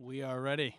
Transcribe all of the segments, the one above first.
We are ready.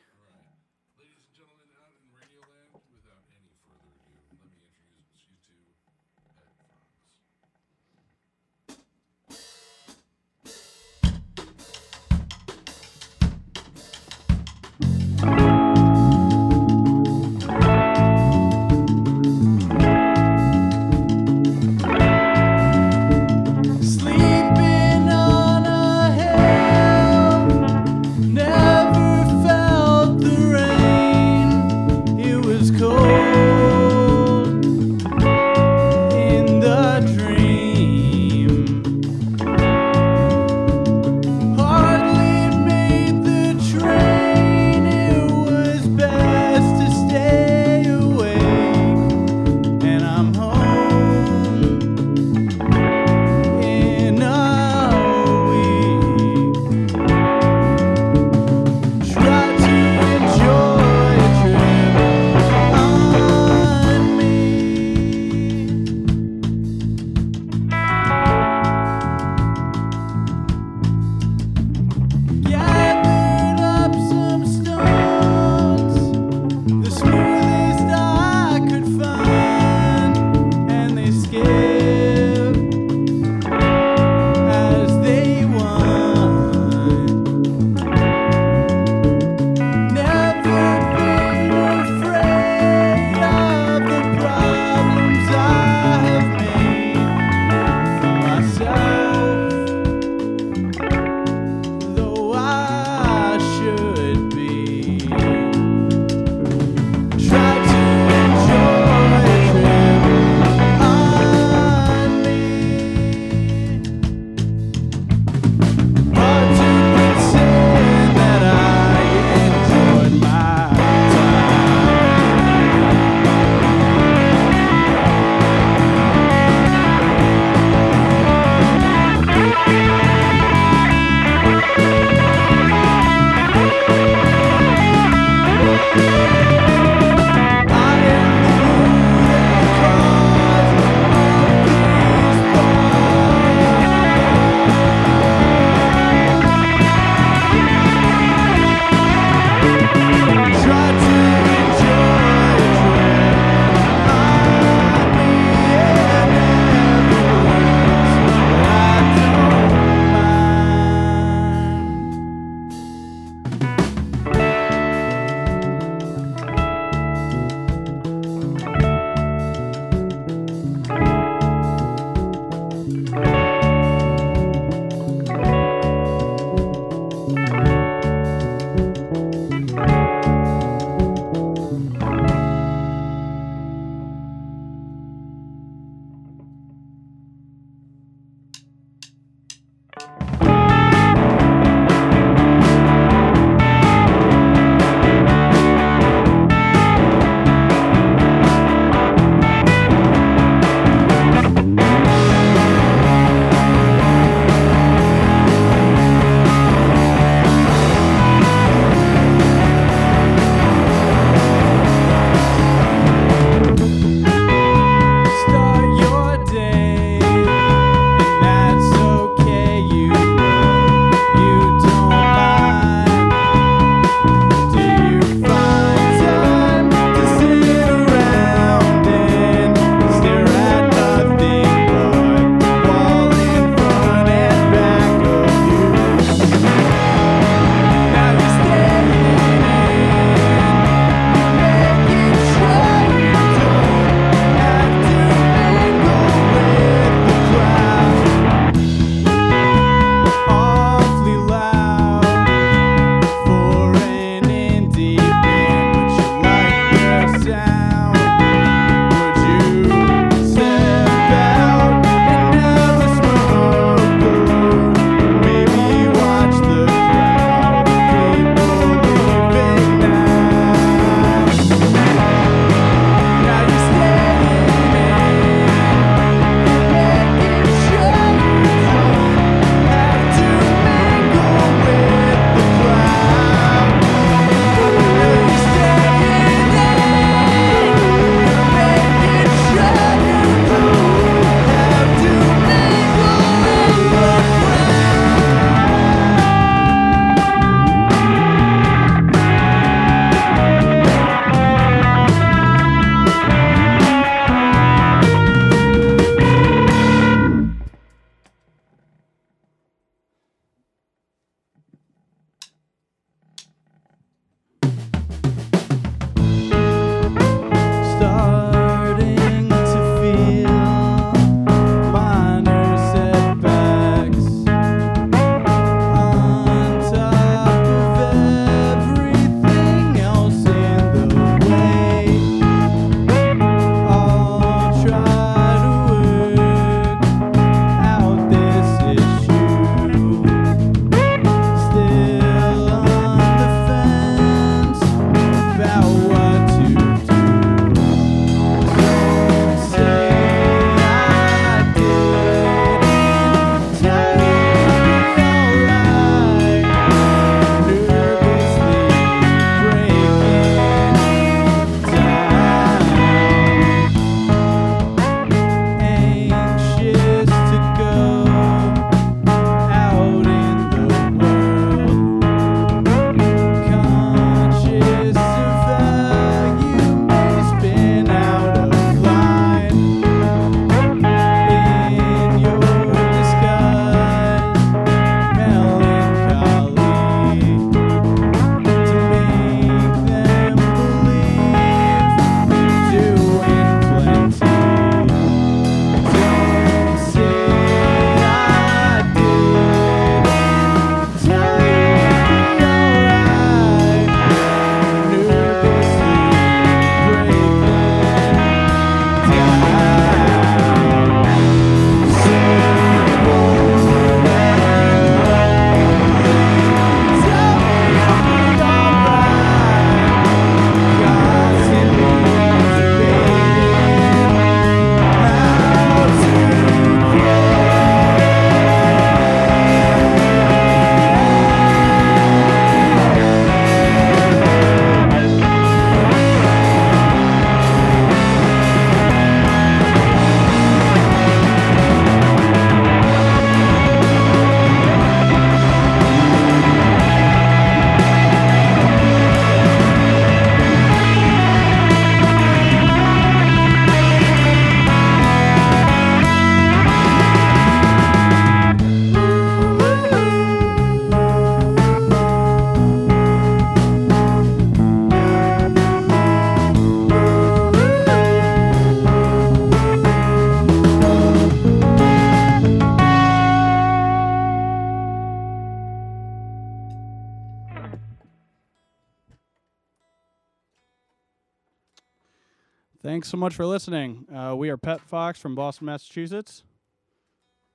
Much for listening. Uh, we are Pet Fox from Boston, Massachusetts,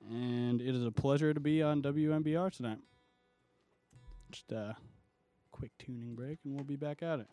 and it is a pleasure to be on WMBR tonight. Just a quick tuning break, and we'll be back at it.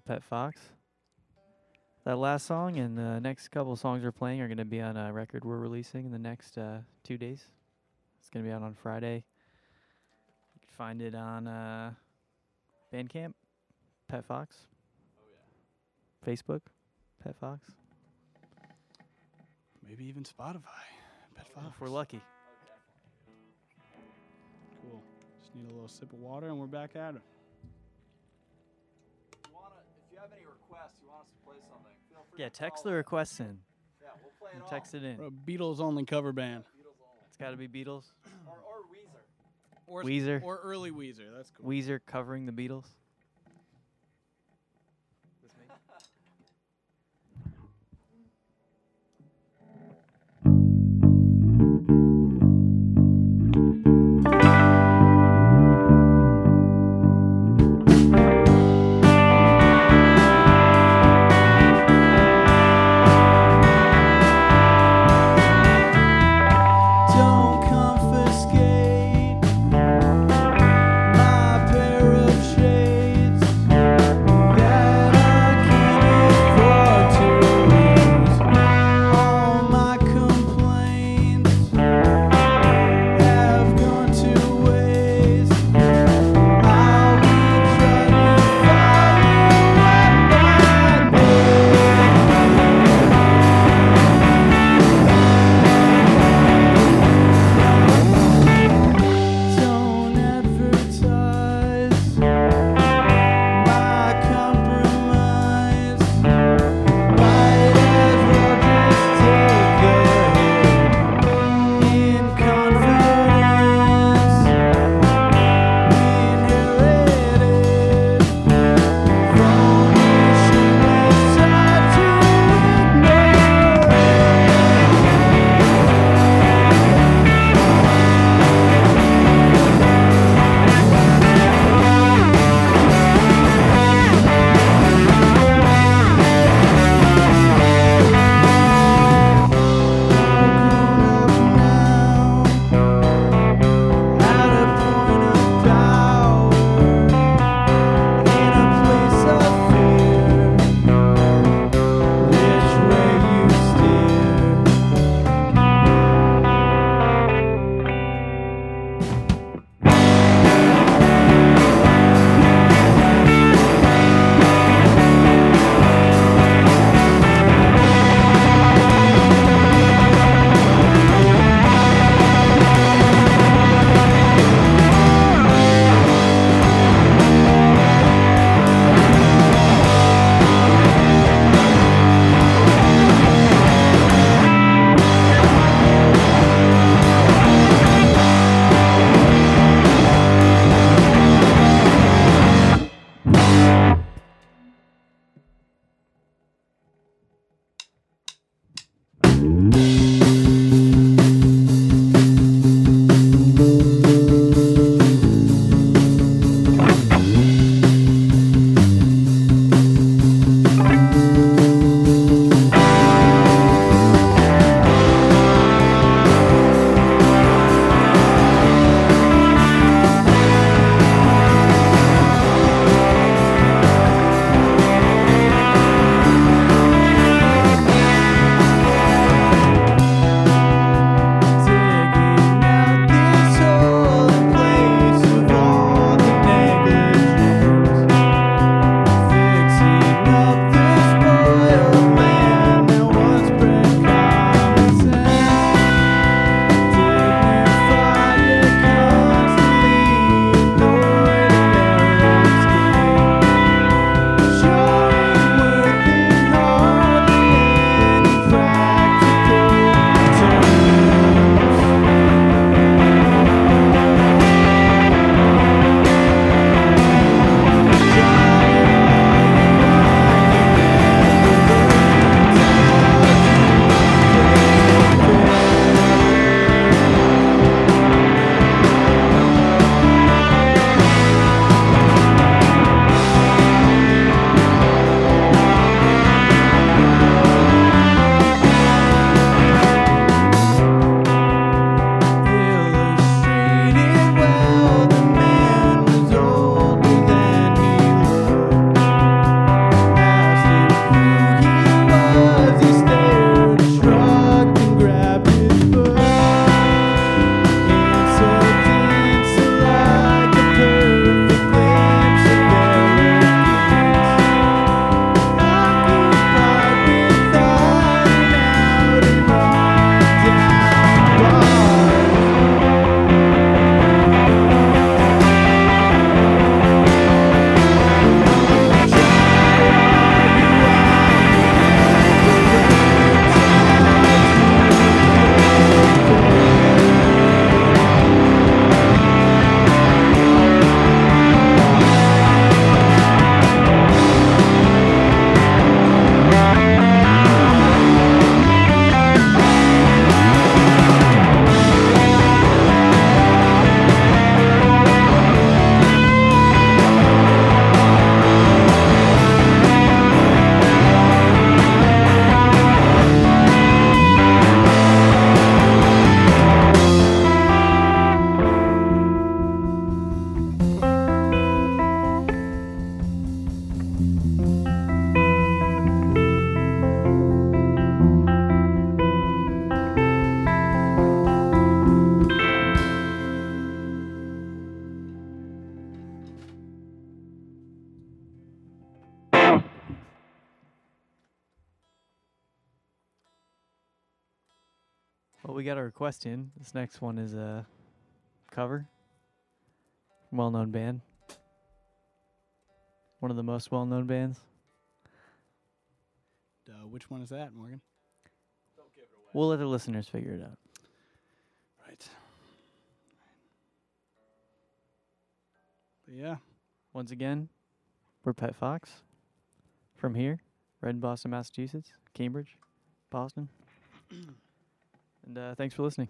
Called Pet Fox. That last song and the next couple songs we're playing are going to be on a record we're releasing in the next uh, two days. It's going to be out on Friday. You can find it on uh, Bandcamp, Pet Fox. Facebook, Pet Fox. Maybe even Spotify. Pet Fox. If we're lucky. Cool. Just need a little sip of water and we're back at it. Have any requests, you want us to play something, feel free Yeah, to text the in. requests in. Yeah, we'll play it all. Text it in. We're a Beatles only cover band. Beatles only. It's got to be Beatles. Or, or Weezer. Or Weezer. Or early Weezer. That's cool. Weezer covering the Beatles. We got a request in. This next one is a cover. Well known band. One of the most well known bands. Uh, which one is that, Morgan? We'll let the listeners figure it out. Right. But yeah, Once again, we're Pet Fox from here, right in Boston, Massachusetts, Cambridge, Boston. and uh, thanks for listening.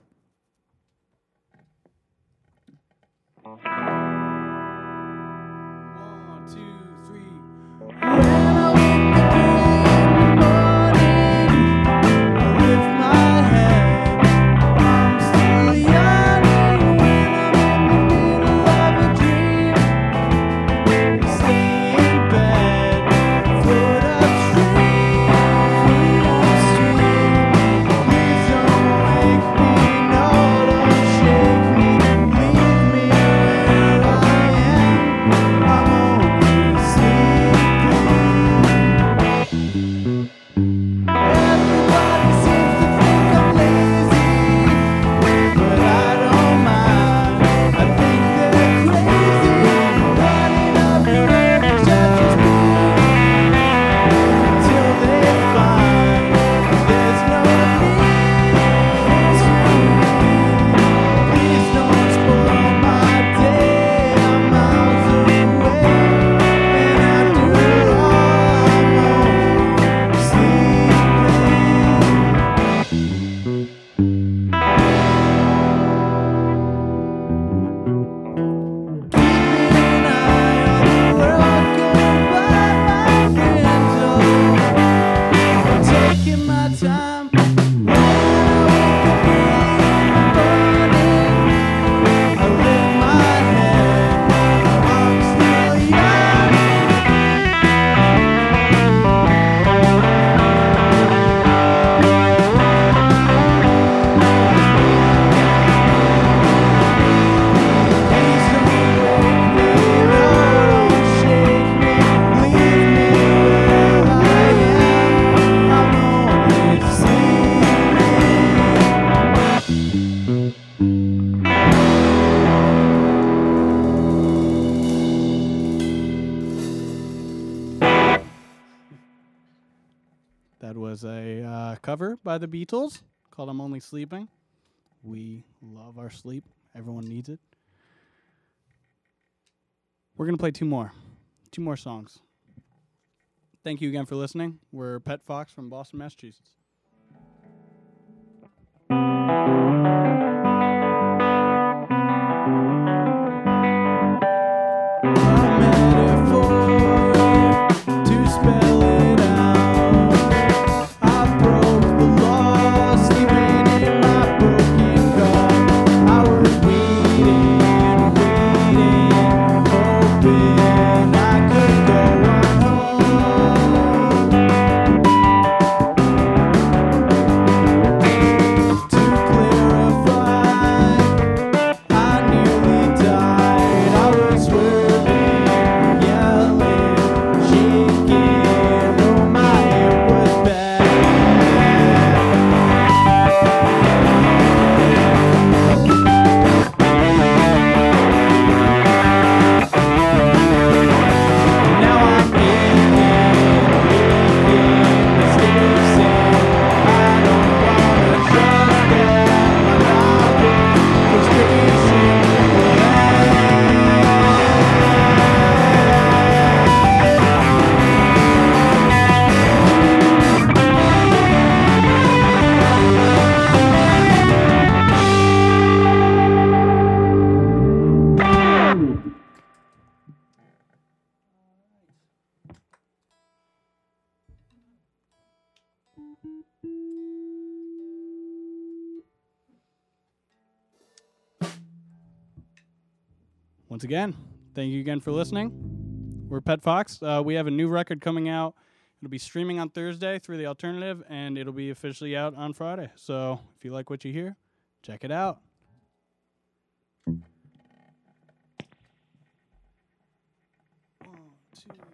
Uh, cover by the Beatles called I'm Only Sleeping. We love our sleep. Everyone needs it. We're going to play two more. Two more songs. Thank you again for listening. We're Pet Fox from Boston, Massachusetts. again, thank you again for listening. We're Pet Fox. Uh, we have a new record coming out. It'll be streaming on Thursday through the alternative, and it'll be officially out on Friday. So if you like what you hear, check it out. One, two.